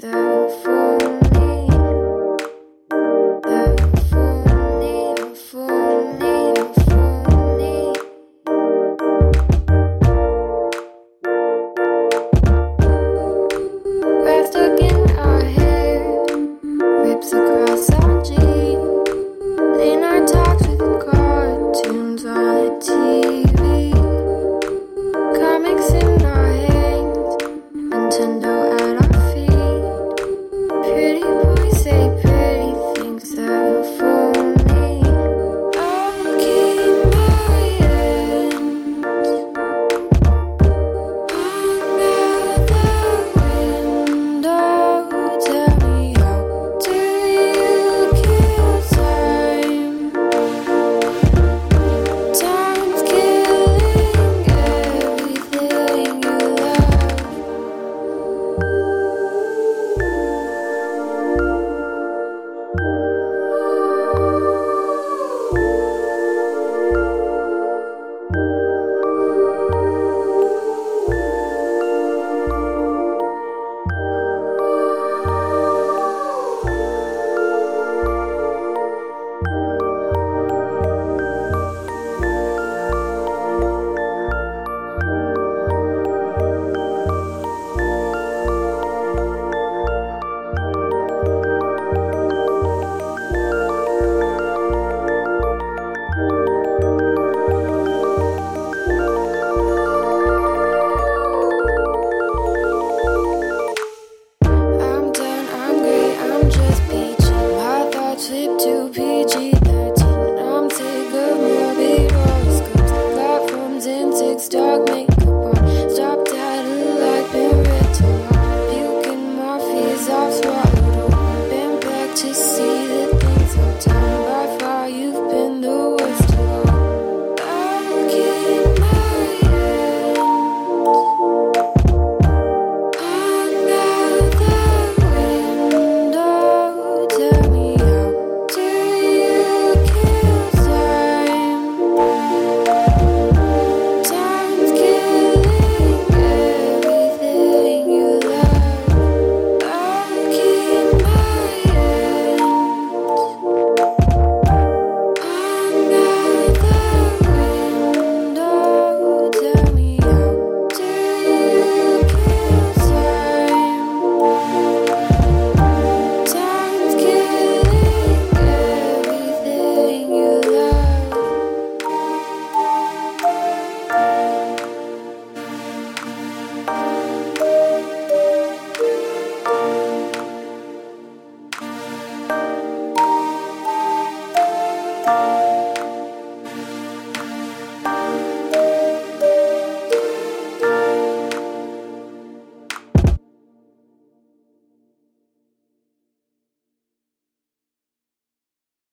deserve.